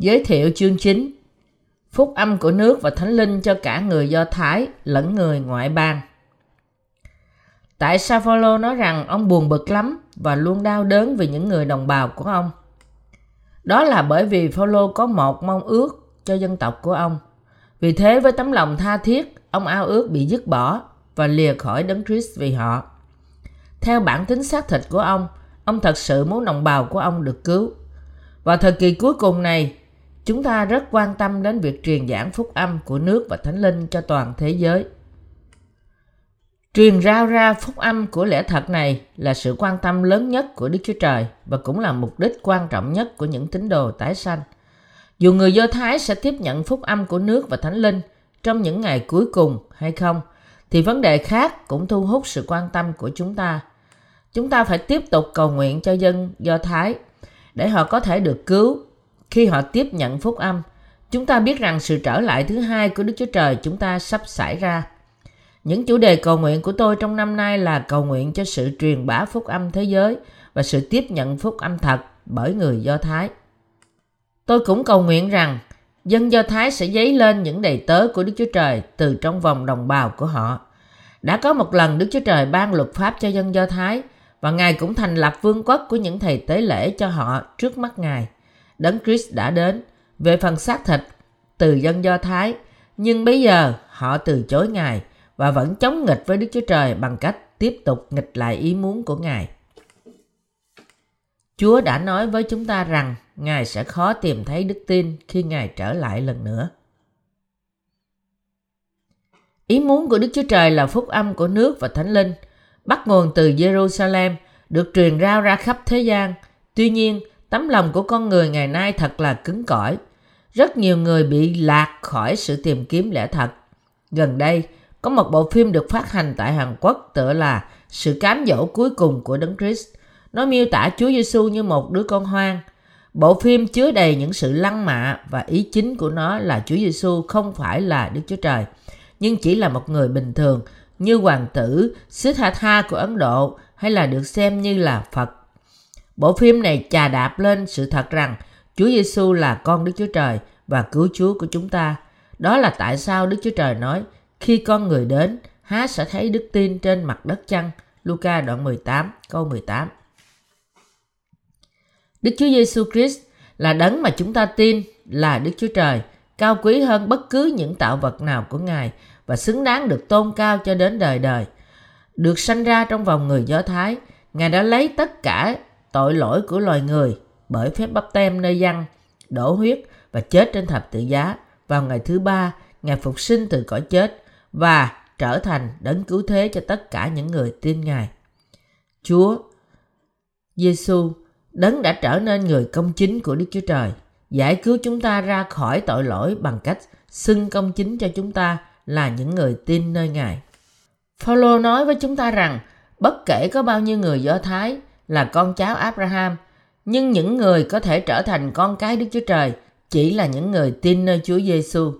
Giới thiệu chương chính Phúc âm của nước và thánh linh cho cả người Do Thái lẫn người ngoại bang. Tại sao Phaolô nói rằng ông buồn bực lắm và luôn đau đớn vì những người đồng bào của ông? Đó là bởi vì Phaolô có một mong ước cho dân tộc của ông. Vì thế với tấm lòng tha thiết, ông ao ước bị dứt bỏ và lìa khỏi đấng Christ vì họ. Theo bản tính xác thịt của ông, ông thật sự muốn đồng bào của ông được cứu. Vào thời kỳ cuối cùng này, chúng ta rất quan tâm đến việc truyền giảng phúc âm của nước và thánh linh cho toàn thế giới. Truyền rao ra phúc âm của lẽ thật này là sự quan tâm lớn nhất của Đức Chúa Trời và cũng là mục đích quan trọng nhất của những tín đồ tái sanh. Dù người Do Thái sẽ tiếp nhận phúc âm của nước và thánh linh trong những ngày cuối cùng hay không, thì vấn đề khác cũng thu hút sự quan tâm của chúng ta. Chúng ta phải tiếp tục cầu nguyện cho dân Do Thái để họ có thể được cứu khi họ tiếp nhận phúc âm. Chúng ta biết rằng sự trở lại thứ hai của Đức Chúa Trời chúng ta sắp xảy ra. Những chủ đề cầu nguyện của tôi trong năm nay là cầu nguyện cho sự truyền bá phúc âm thế giới và sự tiếp nhận phúc âm thật bởi người Do Thái. Tôi cũng cầu nguyện rằng dân Do Thái sẽ dấy lên những đầy tớ của Đức Chúa Trời từ trong vòng đồng bào của họ. Đã có một lần Đức Chúa Trời ban luật pháp cho dân Do Thái và Ngài cũng thành lập vương quốc của những thầy tế lễ cho họ trước mắt Ngài. Đấng Christ đã đến về phần xác thịt từ dân Do Thái, nhưng bây giờ họ từ chối Ngài và vẫn chống nghịch với Đức Chúa Trời bằng cách tiếp tục nghịch lại ý muốn của Ngài. Chúa đã nói với chúng ta rằng Ngài sẽ khó tìm thấy đức tin khi Ngài trở lại lần nữa. Ý muốn của Đức Chúa Trời là phúc âm của nước và thánh linh, bắt nguồn từ Jerusalem, được truyền rao ra khắp thế gian. Tuy nhiên, tấm lòng của con người ngày nay thật là cứng cỏi. Rất nhiều người bị lạc khỏi sự tìm kiếm lẽ thật. Gần đây, có một bộ phim được phát hành tại Hàn Quốc tựa là Sự cám dỗ cuối cùng của Đấng Christ. Nó miêu tả Chúa Giêsu như một đứa con hoang. Bộ phim chứa đầy những sự lăng mạ và ý chính của nó là Chúa Giêsu không phải là Đức Chúa Trời, nhưng chỉ là một người bình thường như hoàng tử Siddhartha của Ấn Độ hay là được xem như là Phật. Bộ phim này chà đạp lên sự thật rằng Chúa Giêsu là con Đức Chúa Trời và cứu Chúa của chúng ta. Đó là tại sao Đức Chúa Trời nói khi con người đến, há sẽ thấy đức tin trên mặt đất chăng? Luca đoạn 18 câu 18 Đức Chúa Giêsu Christ là đấng mà chúng ta tin là Đức Chúa Trời, cao quý hơn bất cứ những tạo vật nào của Ngài và xứng đáng được tôn cao cho đến đời đời. Được sanh ra trong vòng người Do Thái, Ngài đã lấy tất cả tội lỗi của loài người bởi phép bắp tem nơi dân, đổ huyết và chết trên thập tự giá. Vào ngày thứ ba, ngày phục sinh từ cõi chết và trở thành đấng cứu thế cho tất cả những người tin Ngài. Chúa Giêsu đấng đã trở nên người công chính của Đức Chúa Trời, giải cứu chúng ta ra khỏi tội lỗi bằng cách xưng công chính cho chúng ta là những người tin nơi Ngài. Phaolô nói với chúng ta rằng bất kể có bao nhiêu người Do Thái là con cháu Abraham, nhưng những người có thể trở thành con cái Đức Chúa Trời chỉ là những người tin nơi Chúa Giêsu.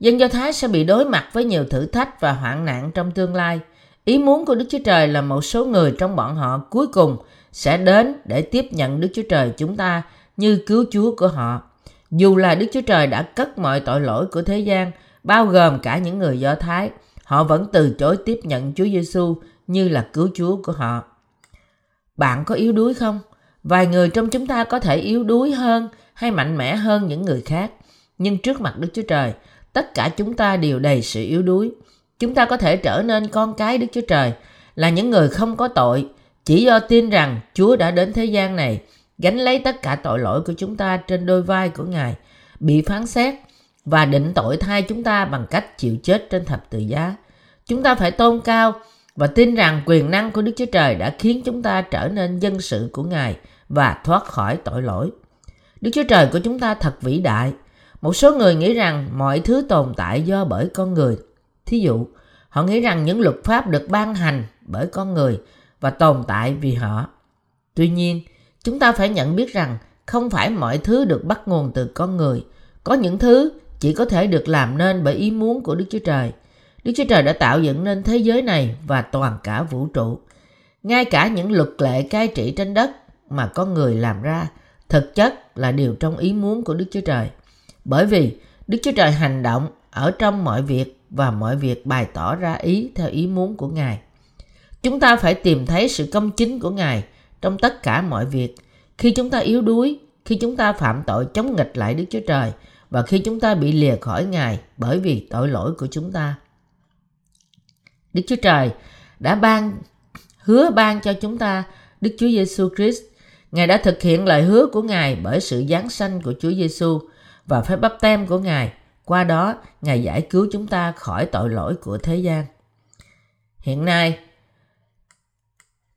Dân Do Thái sẽ bị đối mặt với nhiều thử thách và hoạn nạn trong tương lai. Ý muốn của Đức Chúa Trời là một số người trong bọn họ cuối cùng sẽ đến để tiếp nhận Đức Chúa Trời chúng ta như cứu Chúa của họ. Dù là Đức Chúa Trời đã cất mọi tội lỗi của thế gian, bao gồm cả những người Do Thái, họ vẫn từ chối tiếp nhận Chúa Giêsu như là cứu Chúa của họ. Bạn có yếu đuối không? Vài người trong chúng ta có thể yếu đuối hơn hay mạnh mẽ hơn những người khác. Nhưng trước mặt Đức Chúa Trời, tất cả chúng ta đều đầy sự yếu đuối. Chúng ta có thể trở nên con cái Đức Chúa Trời, là những người không có tội, chỉ do tin rằng Chúa đã đến thế gian này, gánh lấy tất cả tội lỗi của chúng ta trên đôi vai của Ngài, bị phán xét và định tội thay chúng ta bằng cách chịu chết trên thập tự giá. Chúng ta phải tôn cao và tin rằng quyền năng của Đức Chúa Trời đã khiến chúng ta trở nên dân sự của Ngài và thoát khỏi tội lỗi. Đức Chúa Trời của chúng ta thật vĩ đại. Một số người nghĩ rằng mọi thứ tồn tại do bởi con người. Thí dụ, họ nghĩ rằng những luật pháp được ban hành bởi con người và tồn tại vì họ. Tuy nhiên, chúng ta phải nhận biết rằng không phải mọi thứ được bắt nguồn từ con người. Có những thứ chỉ có thể được làm nên bởi ý muốn của Đức Chúa Trời. Đức Chúa Trời đã tạo dựng nên thế giới này và toàn cả vũ trụ. Ngay cả những luật lệ cai trị trên đất mà con người làm ra, thực chất là điều trong ý muốn của Đức Chúa Trời. Bởi vì Đức Chúa Trời hành động ở trong mọi việc và mọi việc bày tỏ ra ý theo ý muốn của Ngài. Chúng ta phải tìm thấy sự công chính của Ngài trong tất cả mọi việc. Khi chúng ta yếu đuối, khi chúng ta phạm tội chống nghịch lại Đức Chúa Trời và khi chúng ta bị lìa khỏi Ngài bởi vì tội lỗi của chúng ta. Đức Chúa Trời đã ban hứa ban cho chúng ta Đức Chúa Giêsu Christ. Ngài đã thực hiện lời hứa của Ngài bởi sự giáng sanh của Chúa Giêsu và phép bắp tem của Ngài. Qua đó, Ngài giải cứu chúng ta khỏi tội lỗi của thế gian. Hiện nay,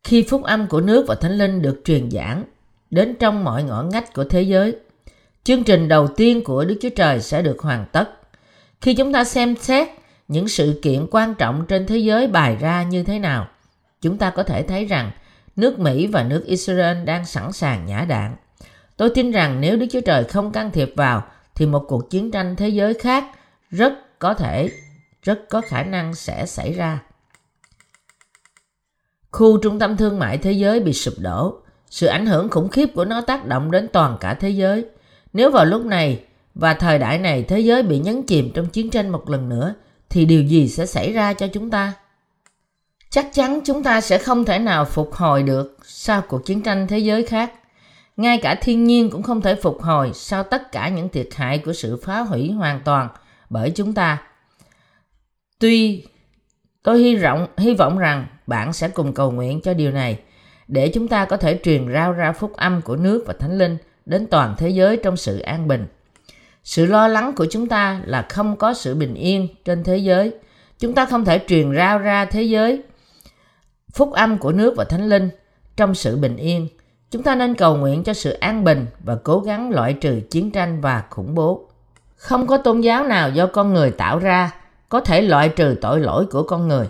khi phúc âm của nước và thánh linh được truyền giảng đến trong mọi ngõ ngách của thế giới, chương trình đầu tiên của Đức Chúa Trời sẽ được hoàn tất. Khi chúng ta xem xét những sự kiện quan trọng trên thế giới bài ra như thế nào, chúng ta có thể thấy rằng nước Mỹ và nước Israel đang sẵn sàng nhả đạn. Tôi tin rằng nếu Đức Chúa Trời không can thiệp vào thì một cuộc chiến tranh thế giới khác rất có thể, rất có khả năng sẽ xảy ra. Khu trung tâm thương mại thế giới bị sụp đổ. Sự ảnh hưởng khủng khiếp của nó tác động đến toàn cả thế giới. Nếu vào lúc này và thời đại này thế giới bị nhấn chìm trong chiến tranh một lần nữa, thì điều gì sẽ xảy ra cho chúng ta? Chắc chắn chúng ta sẽ không thể nào phục hồi được sau cuộc chiến tranh thế giới khác. Ngay cả thiên nhiên cũng không thể phục hồi sau tất cả những thiệt hại của sự phá hủy hoàn toàn bởi chúng ta. Tuy tôi hy vọng hy vọng rằng bạn sẽ cùng cầu nguyện cho điều này để chúng ta có thể truyền rao ra phúc âm của nước và thánh linh đến toàn thế giới trong sự an bình. Sự lo lắng của chúng ta là không có sự bình yên trên thế giới. Chúng ta không thể truyền rao ra thế giới phúc âm của nước và thánh linh trong sự bình yên. Chúng ta nên cầu nguyện cho sự an bình và cố gắng loại trừ chiến tranh và khủng bố. Không có tôn giáo nào do con người tạo ra có thể loại trừ tội lỗi của con người.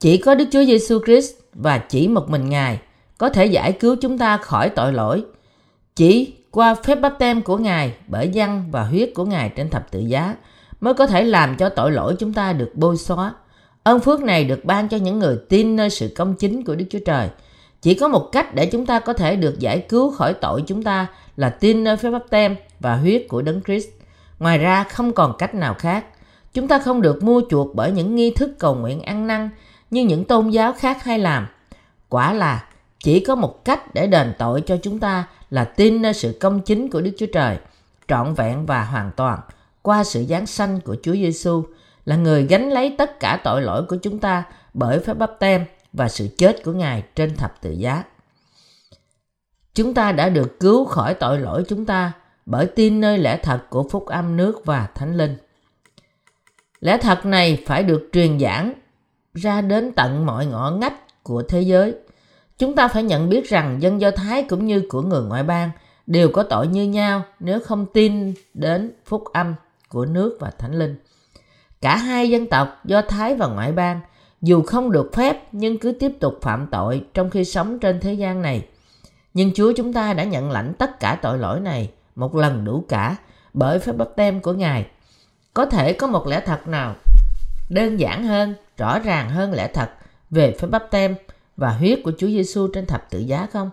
Chỉ có Đức Chúa Giêsu Christ và chỉ một mình Ngài có thể giải cứu chúng ta khỏi tội lỗi. Chỉ qua phép báp tem của Ngài, bởi dân và huyết của Ngài trên thập tự giá, mới có thể làm cho tội lỗi chúng ta được bôi xóa. Ơn phước này được ban cho những người tin nơi sự công chính của Đức Chúa Trời. Chỉ có một cách để chúng ta có thể được giải cứu khỏi tội chúng ta là tin nơi phép báp tem và huyết của Đấng Christ. Ngoài ra, không còn cách nào khác. Chúng ta không được mua chuộc bởi những nghi thức cầu nguyện ăn năn như những tôn giáo khác hay làm. Quả là chỉ có một cách để đền tội cho chúng ta là tin nơi sự công chính của Đức Chúa Trời, trọn vẹn và hoàn toàn qua sự giáng sanh của Chúa Giêsu là người gánh lấy tất cả tội lỗi của chúng ta bởi phép bắp tem và sự chết của Ngài trên thập tự giá. Chúng ta đã được cứu khỏi tội lỗi chúng ta bởi tin nơi lẽ thật của phúc âm nước và thánh linh. Lẽ thật này phải được truyền giảng ra đến tận mọi ngõ ngách của thế giới. Chúng ta phải nhận biết rằng dân Do Thái cũng như của người ngoại bang đều có tội như nhau nếu không tin đến phúc âm của nước và thánh linh. Cả hai dân tộc Do Thái và ngoại bang dù không được phép nhưng cứ tiếp tục phạm tội trong khi sống trên thế gian này. Nhưng Chúa chúng ta đã nhận lãnh tất cả tội lỗi này một lần đủ cả bởi phép bắp tem của Ngài. Có thể có một lẽ thật nào đơn giản hơn, rõ ràng hơn lẽ thật về phép bắp tem và huyết của Chúa Giêsu trên thập tự giá không?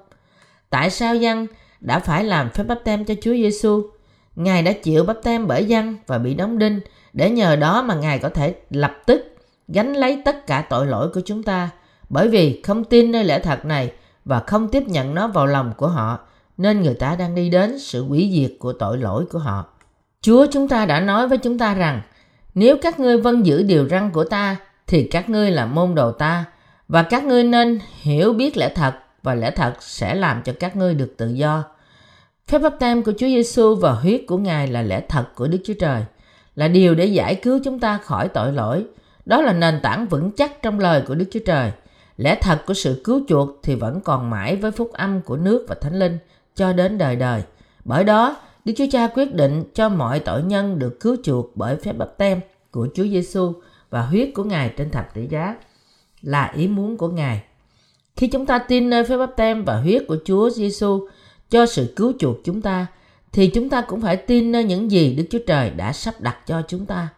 Tại sao dân đã phải làm phép bắp tem cho Chúa Giêsu? Ngài đã chịu bắp tem bởi dân và bị đóng đinh để nhờ đó mà Ngài có thể lập tức gánh lấy tất cả tội lỗi của chúng ta bởi vì không tin nơi lẽ thật này và không tiếp nhận nó vào lòng của họ, nên người ta đang đi đến sự hủy diệt của tội lỗi của họ. Chúa chúng ta đã nói với chúng ta rằng, nếu các ngươi vâng giữ điều răn của ta, thì các ngươi là môn đồ ta và các ngươi nên hiểu biết lẽ thật và lẽ thật sẽ làm cho các ngươi được tự do. Phép báp tem của Chúa Giêsu và huyết của Ngài là lẽ thật của Đức Chúa Trời, là điều để giải cứu chúng ta khỏi tội lỗi. Đó là nền tảng vững chắc trong lời của Đức Chúa Trời. Lẽ thật của sự cứu chuộc thì vẫn còn mãi với phúc âm của nước và thánh linh cho đến đời đời. Bởi đó, Đức Chúa Cha quyết định cho mọi tội nhân được cứu chuộc bởi phép báp tem của Chúa Giêsu và huyết của Ngài trên thập tự giá là ý muốn của Ngài. Khi chúng ta tin nơi phép báp tem và huyết của Chúa Giêsu cho sự cứu chuộc chúng ta, thì chúng ta cũng phải tin nơi những gì Đức Chúa Trời đã sắp đặt cho chúng ta.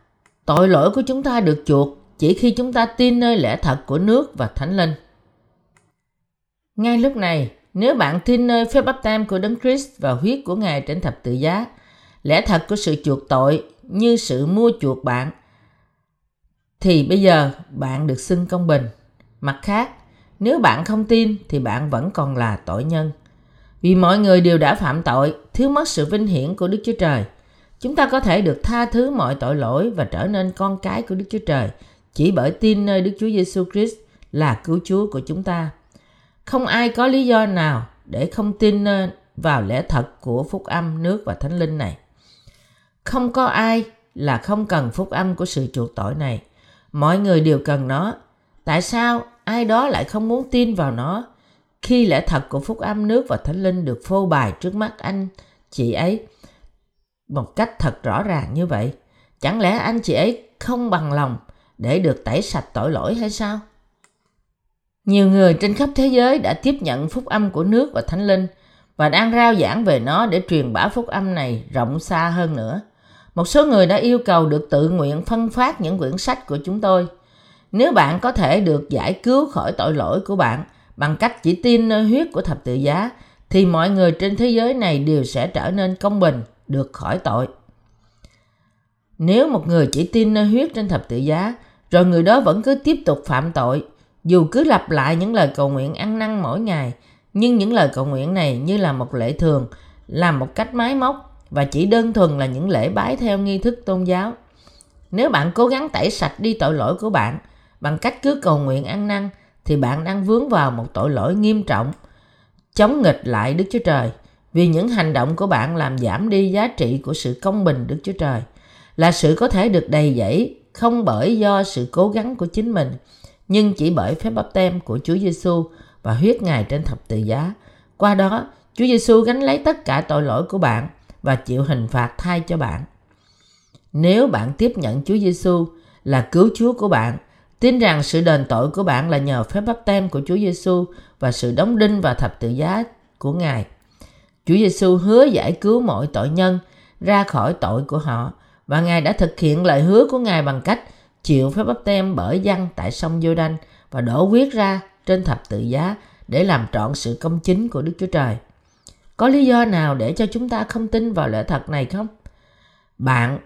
Tội lỗi của chúng ta được chuộc chỉ khi chúng ta tin nơi lẽ thật của nước và Thánh Linh. Ngay lúc này, nếu bạn tin nơi phép báp tem của Đấng Christ và huyết của Ngài trên thập tự giá, lẽ thật của sự chuộc tội như sự mua chuộc bạn, thì bây giờ bạn được xưng công bình. Mặt khác, nếu bạn không tin thì bạn vẫn còn là tội nhân. Vì mọi người đều đã phạm tội, thiếu mất sự vinh hiển của Đức Chúa Trời. Chúng ta có thể được tha thứ mọi tội lỗi và trở nên con cái của Đức Chúa Trời chỉ bởi tin nơi Đức Chúa Giêsu Christ là cứu Chúa của chúng ta. Không ai có lý do nào để không tin vào lẽ thật của phúc âm nước và thánh linh này. Không có ai là không cần phúc âm của sự chuộc tội này. Mọi người đều cần nó. Tại sao ai đó lại không muốn tin vào nó khi lẽ thật của phúc âm nước và thánh linh được phô bày trước mắt anh, chị ấy một cách thật rõ ràng như vậy? Chẳng lẽ anh chị ấy không bằng lòng để được tẩy sạch tội lỗi hay sao? Nhiều người trên khắp thế giới đã tiếp nhận phúc âm của nước và thánh linh và đang rao giảng về nó để truyền bá phúc âm này rộng xa hơn nữa. Một số người đã yêu cầu được tự nguyện phân phát những quyển sách của chúng tôi. Nếu bạn có thể được giải cứu khỏi tội lỗi của bạn bằng cách chỉ tin nơi huyết của thập tự giá, thì mọi người trên thế giới này đều sẽ trở nên công bình, được khỏi tội. Nếu một người chỉ tin nơi huyết trên thập tự giá, rồi người đó vẫn cứ tiếp tục phạm tội, dù cứ lặp lại những lời cầu nguyện ăn năn mỗi ngày, nhưng những lời cầu nguyện này như là một lễ thường, làm một cách máy móc và chỉ đơn thuần là những lễ bái theo nghi thức tôn giáo. Nếu bạn cố gắng tẩy sạch đi tội lỗi của bạn bằng cách cứ cầu nguyện ăn năn, thì bạn đang vướng vào một tội lỗi nghiêm trọng, chống nghịch lại Đức Chúa Trời, vì những hành động của bạn làm giảm đi giá trị của sự công bình Đức Chúa Trời, là sự có thể được đầy dẫy không bởi do sự cố gắng của chính mình, nhưng chỉ bởi phép bắp tem của Chúa Giêsu và huyết Ngài trên thập tự giá. Qua đó, Chúa Giêsu gánh lấy tất cả tội lỗi của bạn và chịu hình phạt thay cho bạn. Nếu bạn tiếp nhận Chúa Giêsu là cứu Chúa của bạn, tin rằng sự đền tội của bạn là nhờ phép bắp tem của Chúa Giêsu và sự đóng đinh và thập tự giá của Ngài. Chúa Giêsu hứa giải cứu mọi tội nhân ra khỏi tội của họ và Ngài đã thực hiện lời hứa của Ngài bằng cách chịu phép bắp tem bởi dân tại sông giô đanh và đổ huyết ra trên thập tự giá để làm trọn sự công chính của Đức Chúa Trời. Có lý do nào để cho chúng ta không tin vào lẽ thật này không? Bạn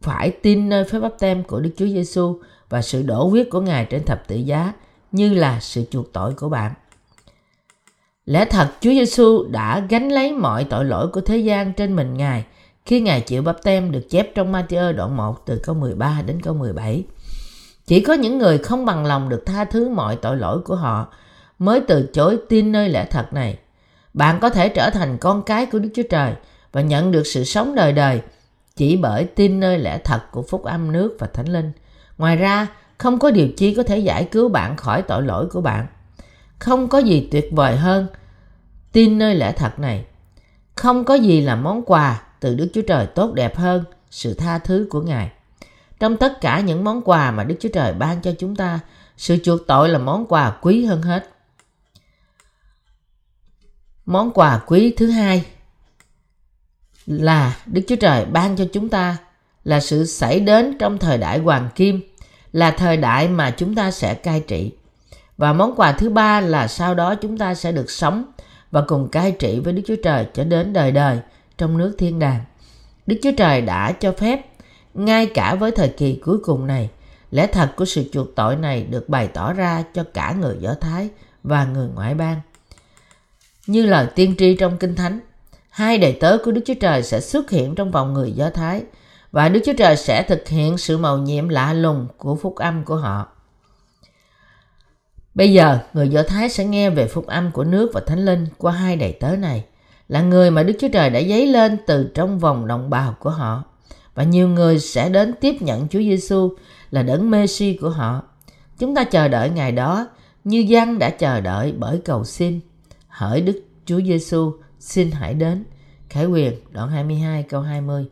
phải tin nơi phép báp tem của Đức Chúa Giêsu và sự đổ huyết của Ngài trên thập tự giá, như là sự chuộc tội của bạn. Lẽ thật, Chúa Giêsu đã gánh lấy mọi tội lỗi của thế gian trên mình Ngài khi Ngài chịu bắp tem được chép trong Matthew đoạn 1 từ câu 13 đến câu 17. Chỉ có những người không bằng lòng được tha thứ mọi tội lỗi của họ mới từ chối tin nơi lẽ thật này. Bạn có thể trở thành con cái của Đức Chúa Trời và nhận được sự sống đời đời chỉ bởi tin nơi lẽ thật của phúc âm nước và thánh linh. Ngoài ra, không có điều chi có thể giải cứu bạn khỏi tội lỗi của bạn. Không có gì tuyệt vời hơn tin nơi lẽ thật này. Không có gì là món quà từ Đức Chúa Trời tốt đẹp hơn sự tha thứ của Ngài. Trong tất cả những món quà mà Đức Chúa Trời ban cho chúng ta, sự chuộc tội là món quà quý hơn hết. Món quà quý thứ hai là Đức Chúa Trời ban cho chúng ta là sự xảy đến trong thời đại hoàng kim, là thời đại mà chúng ta sẽ cai trị. Và món quà thứ ba là sau đó chúng ta sẽ được sống và cùng cai trị với Đức Chúa Trời cho đến đời đời trong nước thiên đàng. Đức Chúa Trời đã cho phép ngay cả với thời kỳ cuối cùng này, lẽ thật của sự chuộc tội này được bày tỏ ra cho cả người Do Thái và người ngoại bang. Như lời tiên tri trong Kinh Thánh, hai đầy tớ của Đức Chúa Trời sẽ xuất hiện trong vòng người Do Thái và Đức Chúa Trời sẽ thực hiện sự màu nhiệm lạ lùng của phúc âm của họ. Bây giờ, người Do Thái sẽ nghe về phúc âm của nước và Thánh Linh qua hai đầy tớ này, là người mà Đức Chúa Trời đã dấy lên từ trong vòng đồng bào của họ. Và nhiều người sẽ đến tiếp nhận Chúa Giêsu là đấng Messi của họ. Chúng ta chờ đợi ngày đó như dân đã chờ đợi bởi cầu xin. Hỡi Đức Chúa Giêsu, xin hãy đến. Khải quyền đoạn 22 câu 20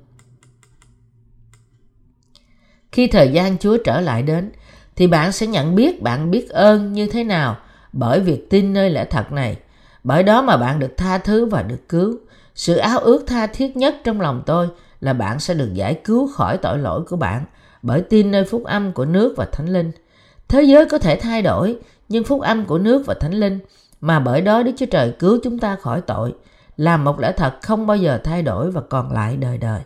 Khi thời gian Chúa trở lại đến, thì bạn sẽ nhận biết bạn biết ơn như thế nào bởi việc tin nơi lẽ thật này. Bởi đó mà bạn được tha thứ và được cứu. Sự áo ước tha thiết nhất trong lòng tôi là bạn sẽ được giải cứu khỏi tội lỗi của bạn bởi tin nơi phúc âm của nước và thánh linh. Thế giới có thể thay đổi, nhưng phúc âm của nước và thánh linh mà bởi đó Đức Chúa Trời cứu chúng ta khỏi tội, làm một lẽ thật không bao giờ thay đổi và còn lại đời đời.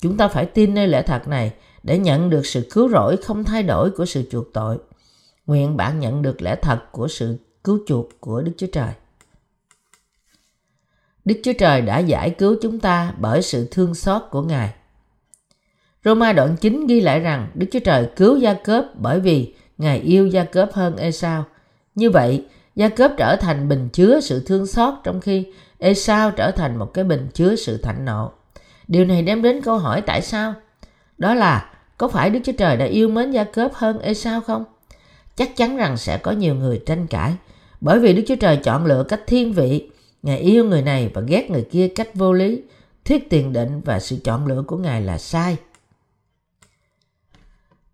Chúng ta phải tin nơi lẽ thật này để nhận được sự cứu rỗi không thay đổi của sự chuộc tội. Nguyện bạn nhận được lẽ thật của sự cứu chuộc của Đức Chúa Trời. Đức Chúa Trời đã giải cứu chúng ta bởi sự thương xót của Ngài. Roma đoạn 9 ghi lại rằng Đức Chúa Trời cứu Gia Cớp bởi vì Ngài yêu Gia Cớp hơn Esau. Như vậy, Gia Cớp trở thành bình chứa sự thương xót trong khi Esau trở thành một cái bình chứa sự thạnh nộ. Điều này đem đến câu hỏi tại sao? Đó là có phải Đức Chúa Trời đã yêu mến Gia Cớp hơn Esau không? Chắc chắn rằng sẽ có nhiều người tranh cãi bởi vì Đức Chúa Trời chọn lựa cách thiên vị Ngài yêu người này và ghét người kia cách vô lý, thuyết tiền định và sự chọn lựa của Ngài là sai.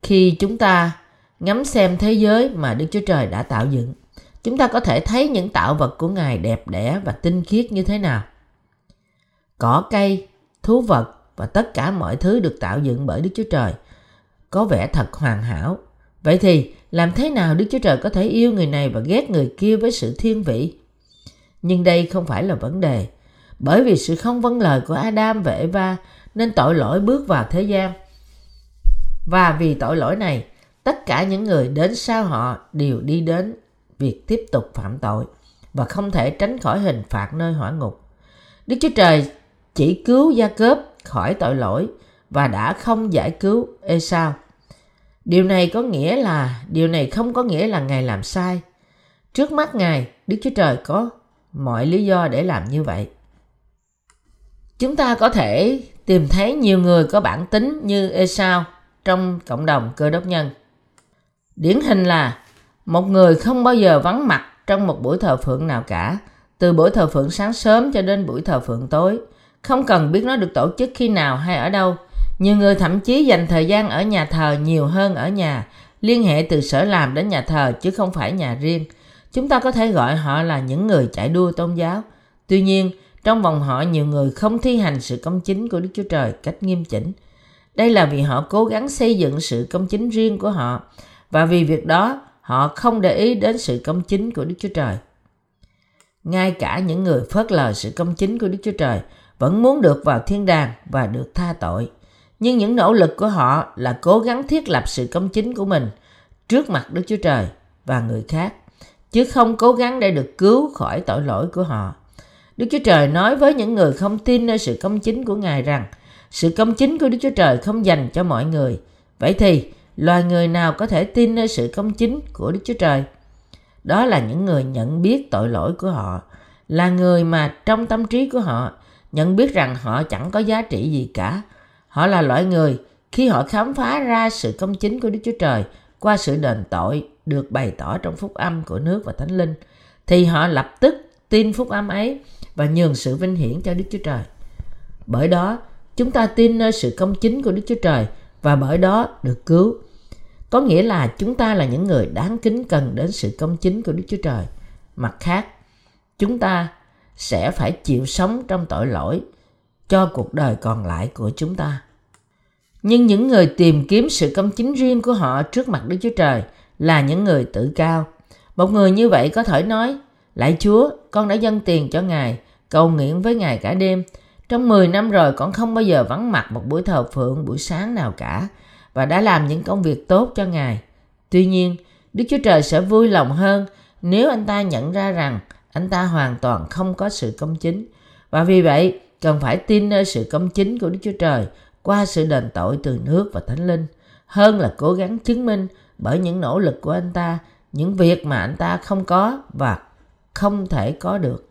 Khi chúng ta ngắm xem thế giới mà Đức Chúa Trời đã tạo dựng, chúng ta có thể thấy những tạo vật của Ngài đẹp đẽ và tinh khiết như thế nào. Cỏ cây, thú vật và tất cả mọi thứ được tạo dựng bởi Đức Chúa Trời có vẻ thật hoàn hảo. Vậy thì làm thế nào Đức Chúa Trời có thể yêu người này và ghét người kia với sự thiên vị? Nhưng đây không phải là vấn đề. Bởi vì sự không vâng lời của Adam và Eva nên tội lỗi bước vào thế gian. Và vì tội lỗi này, tất cả những người đến sau họ đều đi đến việc tiếp tục phạm tội và không thể tránh khỏi hình phạt nơi hỏa ngục. Đức Chúa Trời chỉ cứu Gia Cớp khỏi tội lỗi và đã không giải cứu Esau. Điều này có nghĩa là điều này không có nghĩa là Ngài làm sai. Trước mắt Ngài, Đức Chúa Trời có mọi lý do để làm như vậy. Chúng ta có thể tìm thấy nhiều người có bản tính như Esau trong cộng đồng cơ đốc nhân. Điển hình là một người không bao giờ vắng mặt trong một buổi thờ phượng nào cả, từ buổi thờ phượng sáng sớm cho đến buổi thờ phượng tối, không cần biết nó được tổ chức khi nào hay ở đâu. Nhiều người thậm chí dành thời gian ở nhà thờ nhiều hơn ở nhà, liên hệ từ sở làm đến nhà thờ chứ không phải nhà riêng. Chúng ta có thể gọi họ là những người chạy đua tôn giáo. Tuy nhiên, trong vòng họ nhiều người không thi hành sự công chính của Đức Chúa Trời cách nghiêm chỉnh. Đây là vì họ cố gắng xây dựng sự công chính riêng của họ và vì việc đó họ không để ý đến sự công chính của Đức Chúa Trời. Ngay cả những người phớt lờ sự công chính của Đức Chúa Trời vẫn muốn được vào thiên đàng và được tha tội. Nhưng những nỗ lực của họ là cố gắng thiết lập sự công chính của mình trước mặt Đức Chúa Trời và người khác chứ không cố gắng để được cứu khỏi tội lỗi của họ. Đức Chúa Trời nói với những người không tin nơi sự công chính của Ngài rằng sự công chính của Đức Chúa Trời không dành cho mọi người. Vậy thì, loài người nào có thể tin nơi sự công chính của Đức Chúa Trời? Đó là những người nhận biết tội lỗi của họ, là người mà trong tâm trí của họ nhận biết rằng họ chẳng có giá trị gì cả. Họ là loại người khi họ khám phá ra sự công chính của Đức Chúa Trời qua sự đền tội được bày tỏ trong phúc âm của nước và thánh linh thì họ lập tức tin phúc âm ấy và nhường sự vinh hiển cho Đức Chúa Trời. Bởi đó, chúng ta tin nơi sự công chính của Đức Chúa Trời và bởi đó được cứu. Có nghĩa là chúng ta là những người đáng kính cần đến sự công chính của Đức Chúa Trời. Mặt khác, chúng ta sẽ phải chịu sống trong tội lỗi cho cuộc đời còn lại của chúng ta. Nhưng những người tìm kiếm sự công chính riêng của họ trước mặt Đức Chúa Trời là những người tự cao. Một người như vậy có thể nói, Lạy Chúa, con đã dâng tiền cho Ngài, cầu nguyện với Ngài cả đêm. Trong 10 năm rồi con không bao giờ vắng mặt một buổi thờ phượng buổi sáng nào cả và đã làm những công việc tốt cho Ngài. Tuy nhiên, Đức Chúa Trời sẽ vui lòng hơn nếu anh ta nhận ra rằng anh ta hoàn toàn không có sự công chính. Và vì vậy, cần phải tin nơi sự công chính của Đức Chúa Trời qua sự đền tội từ nước và Thánh Linh, hơn là cố gắng chứng minh bởi những nỗ lực của anh ta những việc mà anh ta không có và không thể có được.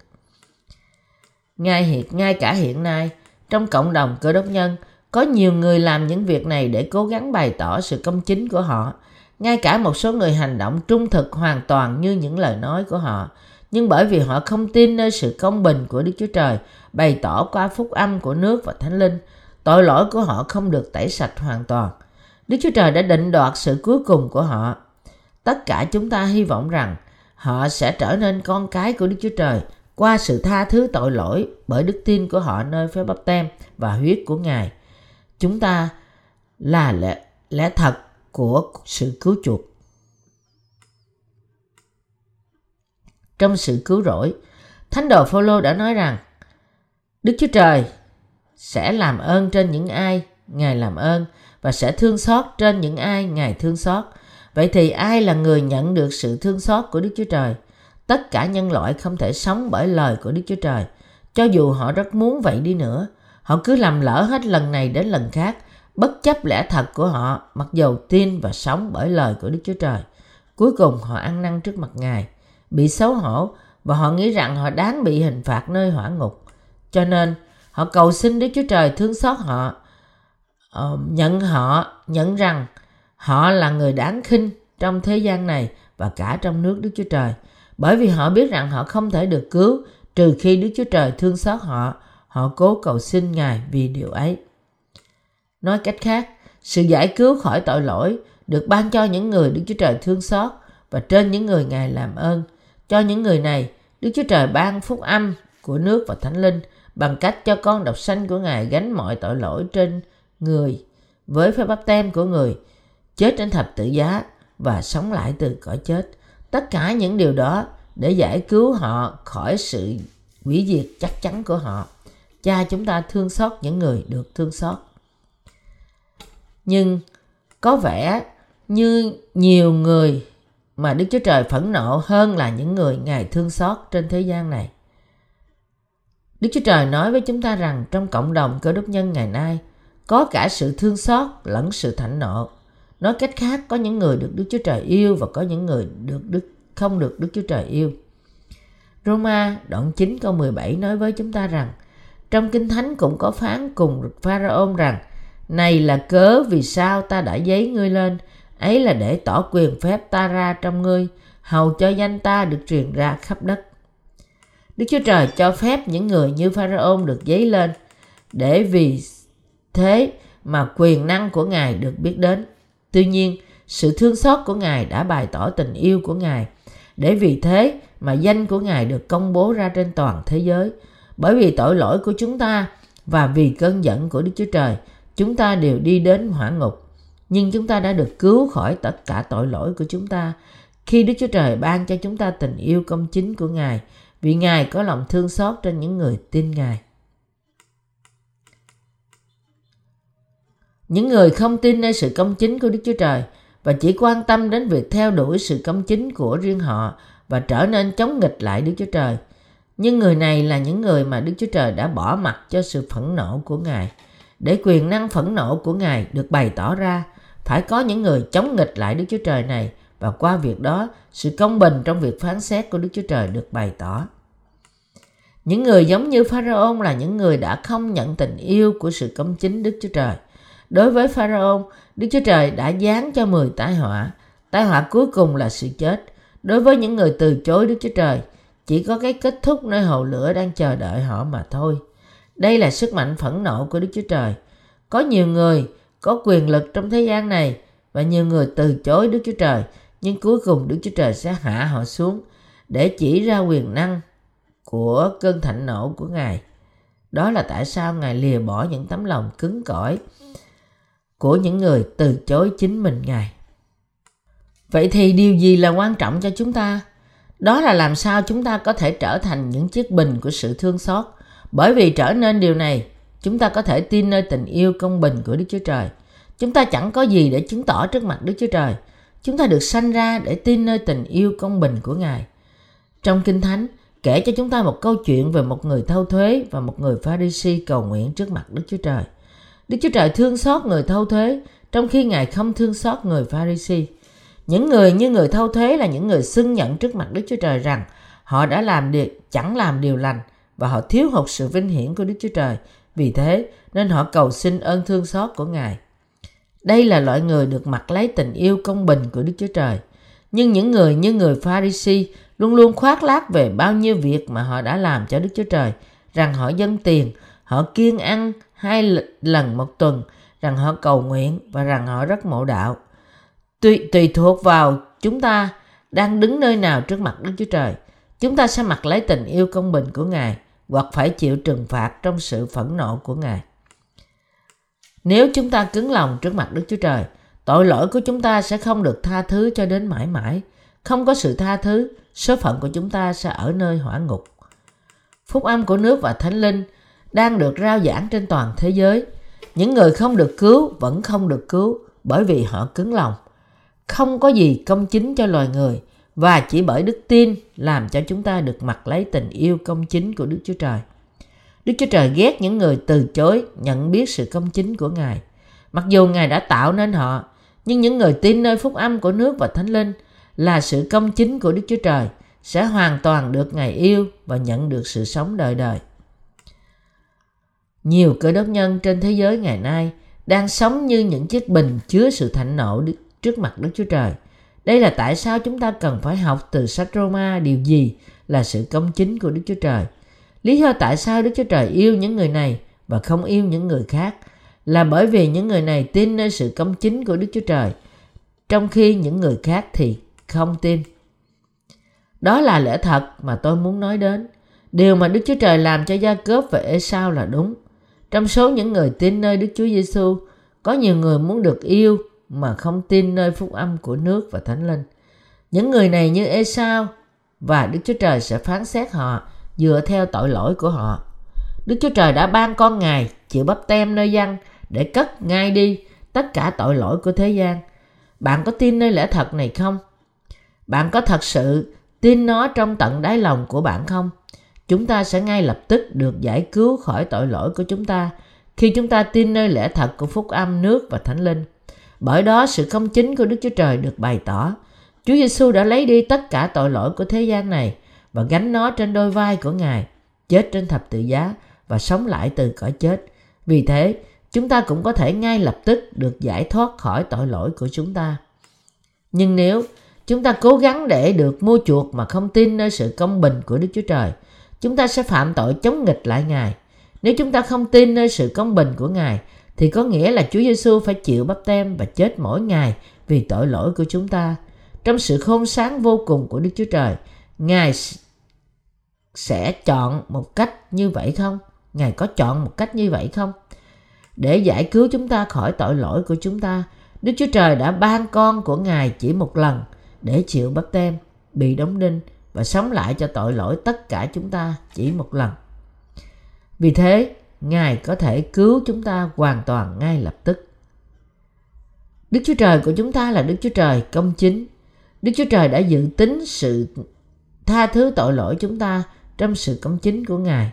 Ngay, hiện, ngay cả hiện nay, trong cộng đồng cơ đốc nhân, có nhiều người làm những việc này để cố gắng bày tỏ sự công chính của họ. Ngay cả một số người hành động trung thực hoàn toàn như những lời nói của họ. Nhưng bởi vì họ không tin nơi sự công bình của Đức Chúa Trời, bày tỏ qua phúc âm của nước và thánh linh, tội lỗi của họ không được tẩy sạch hoàn toàn. Đức Chúa Trời đã định đoạt sự cuối cùng của họ. Tất cả chúng ta hy vọng rằng họ sẽ trở nên con cái của Đức Chúa Trời qua sự tha thứ tội lỗi bởi đức tin của họ nơi phép bắp tem và huyết của Ngài. Chúng ta là lẽ, lẽ thật của sự cứu chuộc. trong sự cứu rỗi. Thánh đồ Phaolô đã nói rằng Đức Chúa Trời sẽ làm ơn trên những ai Ngài làm ơn và sẽ thương xót trên những ai Ngài thương xót. Vậy thì ai là người nhận được sự thương xót của Đức Chúa Trời? Tất cả nhân loại không thể sống bởi lời của Đức Chúa Trời. Cho dù họ rất muốn vậy đi nữa, họ cứ làm lỡ hết lần này đến lần khác, bất chấp lẽ thật của họ, mặc dầu tin và sống bởi lời của Đức Chúa Trời. Cuối cùng họ ăn năn trước mặt Ngài, bị xấu hổ và họ nghĩ rằng họ đáng bị hình phạt nơi hỏa ngục. Cho nên, họ cầu xin Đức Chúa Trời thương xót họ, ờ, nhận họ, nhận rằng họ là người đáng khinh trong thế gian này và cả trong nước Đức Chúa Trời. Bởi vì họ biết rằng họ không thể được cứu trừ khi Đức Chúa Trời thương xót họ, họ cố cầu xin Ngài vì điều ấy. Nói cách khác, sự giải cứu khỏi tội lỗi được ban cho những người Đức Chúa Trời thương xót và trên những người Ngài làm ơn. Cho những người này, Đức Chúa Trời ban phúc âm của nước và Thánh Linh bằng cách cho con độc sanh của Ngài gánh mọi tội lỗi trên người với phép bắp tem của người, chết trên thập tự giá và sống lại từ cõi chết. Tất cả những điều đó để giải cứu họ khỏi sự hủy diệt chắc chắn của họ. Cha chúng ta thương xót những người được thương xót. Nhưng có vẻ như nhiều người mà Đức Chúa Trời phẫn nộ hơn là những người Ngài thương xót trên thế gian này. Đức Chúa Trời nói với chúng ta rằng trong cộng đồng cơ đốc nhân ngày nay, có cả sự thương xót lẫn sự thạnh nộ. Nói cách khác, có những người được Đức Chúa Trời yêu và có những người được Đức không được Đức Chúa Trời yêu. Roma đoạn 9 câu 17 nói với chúng ta rằng trong Kinh Thánh cũng có phán cùng Pharaoh rằng này là cớ vì sao ta đã giấy ngươi lên ấy là để tỏ quyền phép ta ra trong ngươi hầu cho danh ta được truyền ra khắp đất Đức Chúa Trời cho phép những người như Pharaoh được giấy lên để vì thế mà quyền năng của Ngài được biết đến. Tuy nhiên, sự thương xót của Ngài đã bày tỏ tình yêu của Ngài để vì thế mà danh của Ngài được công bố ra trên toàn thế giới. Bởi vì tội lỗi của chúng ta và vì cơn giận của Đức Chúa Trời, chúng ta đều đi đến hỏa ngục. Nhưng chúng ta đã được cứu khỏi tất cả tội lỗi của chúng ta khi Đức Chúa Trời ban cho chúng ta tình yêu công chính của Ngài vì Ngài có lòng thương xót trên những người tin Ngài. Những người không tin nơi sự công chính của Đức Chúa Trời và chỉ quan tâm đến việc theo đuổi sự công chính của riêng họ và trở nên chống nghịch lại Đức Chúa Trời. Nhưng người này là những người mà Đức Chúa Trời đã bỏ mặt cho sự phẫn nộ của Ngài. Để quyền năng phẫn nộ của Ngài được bày tỏ ra, phải có những người chống nghịch lại Đức Chúa Trời này và qua việc đó, sự công bình trong việc phán xét của Đức Chúa Trời được bày tỏ. Những người giống như Pharaoh là những người đã không nhận tình yêu của sự công chính Đức Chúa Trời. Đối với Pharaoh, Đức Chúa Trời đã giáng cho 10 tai họa. Tai họa cuối cùng là sự chết. Đối với những người từ chối Đức Chúa Trời, chỉ có cái kết thúc nơi hồ lửa đang chờ đợi họ mà thôi. Đây là sức mạnh phẫn nộ của Đức Chúa Trời. Có nhiều người có quyền lực trong thế gian này và nhiều người từ chối Đức Chúa Trời, nhưng cuối cùng Đức Chúa Trời sẽ hạ họ xuống để chỉ ra quyền năng của cơn thạnh nộ của Ngài. Đó là tại sao Ngài lìa bỏ những tấm lòng cứng cỏi của những người từ chối chính mình Ngài. Vậy thì điều gì là quan trọng cho chúng ta? Đó là làm sao chúng ta có thể trở thành những chiếc bình của sự thương xót. Bởi vì trở nên điều này, chúng ta có thể tin nơi tình yêu công bình của Đức Chúa Trời. Chúng ta chẳng có gì để chứng tỏ trước mặt Đức Chúa Trời. Chúng ta được sanh ra để tin nơi tình yêu công bình của Ngài. Trong Kinh Thánh, kể cho chúng ta một câu chuyện về một người thâu thuế và một người Pharisee cầu nguyện trước mặt Đức Chúa Trời. Đức Chúa Trời thương xót người thâu thuế, trong khi Ngài không thương xót người Pharisee. Những người như người thâu thuế là những người xưng nhận trước mặt Đức Chúa Trời rằng họ đã làm điều, chẳng làm điều lành và họ thiếu hụt sự vinh hiển của Đức Chúa Trời. Vì thế nên họ cầu xin ơn thương xót của Ngài. Đây là loại người được mặc lấy tình yêu công bình của Đức Chúa Trời. Nhưng những người như người Pharisee luôn luôn khoác lác về bao nhiêu việc mà họ đã làm cho Đức Chúa Trời, rằng họ dâng tiền, họ kiêng ăn hai lần một tuần, rằng họ cầu nguyện và rằng họ rất mộ đạo. Tùy, tùy thuộc vào chúng ta đang đứng nơi nào trước mặt Đức Chúa Trời, chúng ta sẽ mặc lấy tình yêu công bình của Ngài hoặc phải chịu trừng phạt trong sự phẫn nộ của Ngài. Nếu chúng ta cứng lòng trước mặt Đức Chúa Trời, tội lỗi của chúng ta sẽ không được tha thứ cho đến mãi mãi. Không có sự tha thứ, số phận của chúng ta sẽ ở nơi hỏa ngục. Phúc âm của nước và thánh linh đang được rao giảng trên toàn thế giới. Những người không được cứu vẫn không được cứu bởi vì họ cứng lòng. Không có gì công chính cho loài người và chỉ bởi đức tin làm cho chúng ta được mặc lấy tình yêu công chính của Đức Chúa Trời. Đức Chúa Trời ghét những người từ chối nhận biết sự công chính của Ngài. Mặc dù Ngài đã tạo nên họ, nhưng những người tin nơi phúc âm của nước và thánh linh là sự công chính của Đức Chúa Trời sẽ hoàn toàn được Ngài yêu và nhận được sự sống đời đời. Nhiều cơ đốc nhân trên thế giới ngày nay đang sống như những chiếc bình chứa sự thạnh nộ trước mặt Đức Chúa Trời. Đây là tại sao chúng ta cần phải học từ sách Roma điều gì là sự công chính của Đức Chúa Trời. Lý do tại sao Đức Chúa Trời yêu những người này và không yêu những người khác là bởi vì những người này tin nơi sự công chính của Đức Chúa Trời, trong khi những người khác thì không tin. Đó là lẽ thật mà tôi muốn nói đến. Điều mà Đức Chúa Trời làm cho Gia Cớp và Ê Sao là đúng. Trong số những người tin nơi Đức Chúa Giêsu, có nhiều người muốn được yêu mà không tin nơi phúc âm của nước và thánh linh. Những người này như Ê Sao và Đức Chúa Trời sẽ phán xét họ dựa theo tội lỗi của họ. Đức Chúa Trời đã ban con Ngài chịu bắp tem nơi dân để cất ngay đi tất cả tội lỗi của thế gian. Bạn có tin nơi lẽ thật này không? Bạn có thật sự tin nó trong tận đáy lòng của bạn không? Chúng ta sẽ ngay lập tức được giải cứu khỏi tội lỗi của chúng ta khi chúng ta tin nơi lẽ thật của phúc âm nước và thánh linh. Bởi đó sự công chính của Đức Chúa Trời được bày tỏ. Chúa Giêsu đã lấy đi tất cả tội lỗi của thế gian này và gánh nó trên đôi vai của Ngài, chết trên thập tự giá và sống lại từ cõi chết. Vì thế, chúng ta cũng có thể ngay lập tức được giải thoát khỏi tội lỗi của chúng ta. Nhưng nếu chúng ta cố gắng để được mua chuộc mà không tin nơi sự công bình của Đức Chúa Trời, chúng ta sẽ phạm tội chống nghịch lại Ngài. Nếu chúng ta không tin nơi sự công bình của Ngài, thì có nghĩa là Chúa Giêsu phải chịu bắp tem và chết mỗi ngày vì tội lỗi của chúng ta. Trong sự khôn sáng vô cùng của Đức Chúa Trời, Ngài sẽ chọn một cách như vậy không? Ngài có chọn một cách như vậy không? Để giải cứu chúng ta khỏi tội lỗi của chúng ta, Đức Chúa Trời đã ban con của Ngài chỉ một lần để chịu bắp tem, bị đóng đinh và sống lại cho tội lỗi tất cả chúng ta chỉ một lần. Vì thế, Ngài có thể cứu chúng ta hoàn toàn ngay lập tức. Đức Chúa Trời của chúng ta là Đức Chúa Trời công chính. Đức Chúa Trời đã dự tính sự tha thứ tội lỗi chúng ta trong sự công chính của Ngài.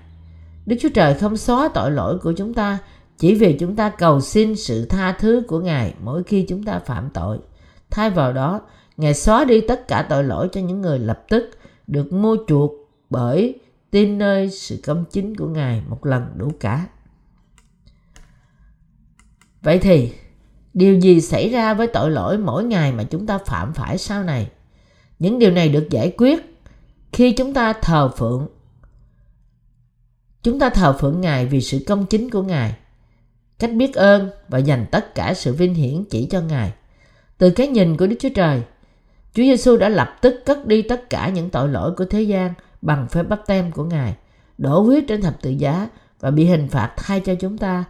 Đức Chúa Trời không xóa tội lỗi của chúng ta chỉ vì chúng ta cầu xin sự tha thứ của Ngài mỗi khi chúng ta phạm tội. Thay vào đó, Ngài xóa đi tất cả tội lỗi cho những người lập tức được mua chuộc bởi tin nơi sự công chính của Ngài một lần đủ cả. Vậy thì, điều gì xảy ra với tội lỗi mỗi ngày mà chúng ta phạm phải sau này? Những điều này được giải quyết khi chúng ta thờ phượng. Chúng ta thờ phượng Ngài vì sự công chính của Ngài, cách biết ơn và dành tất cả sự vinh hiển chỉ cho Ngài. Từ cái nhìn của Đức Chúa Trời, Chúa Giêsu đã lập tức cất đi tất cả những tội lỗi của thế gian bằng phép bắp tem của Ngài, đổ huyết trên thập tự giá và bị hình phạt thay cho chúng ta.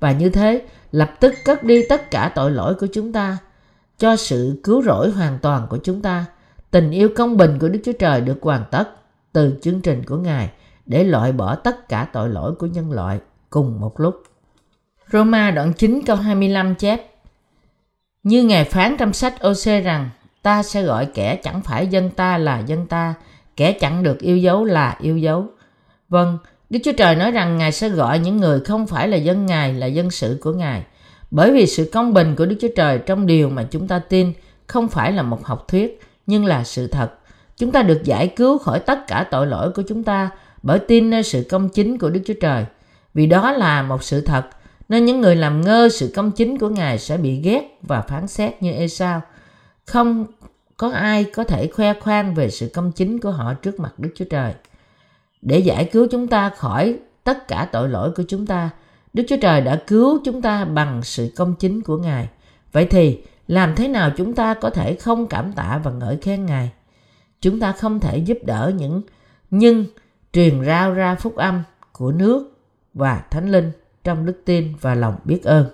Và như thế, lập tức cất đi tất cả tội lỗi của chúng ta, cho sự cứu rỗi hoàn toàn của chúng ta. Tình yêu công bình của Đức Chúa Trời được hoàn tất từ chương trình của Ngài để loại bỏ tất cả tội lỗi của nhân loại cùng một lúc. Roma đoạn 9 câu 25 chép Như Ngài phán trong sách OC rằng ta sẽ gọi kẻ chẳng phải dân ta là dân ta, kẻ chẳng được yêu dấu là yêu dấu. Vâng, Đức Chúa Trời nói rằng Ngài sẽ gọi những người không phải là dân Ngài là dân sự của Ngài. Bởi vì sự công bình của Đức Chúa Trời trong điều mà chúng ta tin không phải là một học thuyết, nhưng là sự thật. Chúng ta được giải cứu khỏi tất cả tội lỗi của chúng ta bởi tin nơi sự công chính của Đức Chúa Trời. Vì đó là một sự thật, nên những người làm ngơ sự công chính của Ngài sẽ bị ghét và phán xét như Esau. Không có ai có thể khoe khoang về sự công chính của họ trước mặt Đức Chúa Trời. Để giải cứu chúng ta khỏi tất cả tội lỗi của chúng ta, Đức Chúa Trời đã cứu chúng ta bằng sự công chính của Ngài. Vậy thì, làm thế nào chúng ta có thể không cảm tạ và ngợi khen Ngài? Chúng ta không thể giúp đỡ những nhưng truyền rao ra phúc âm của nước và thánh linh trong đức tin và lòng biết ơn.